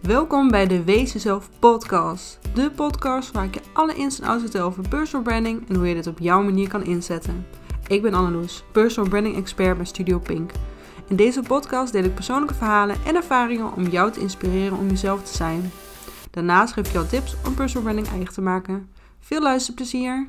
Welkom bij de Wees Jezelf podcast. De podcast waar ik je alle ins en outs vertel over personal branding en hoe je dit op jouw manier kan inzetten. Ik ben Anneloes, personal branding expert bij Studio Pink. In deze podcast deel ik persoonlijke verhalen en ervaringen om jou te inspireren om jezelf te zijn. Daarnaast geef ik jou tips om personal branding eigen te maken. Veel luisterplezier!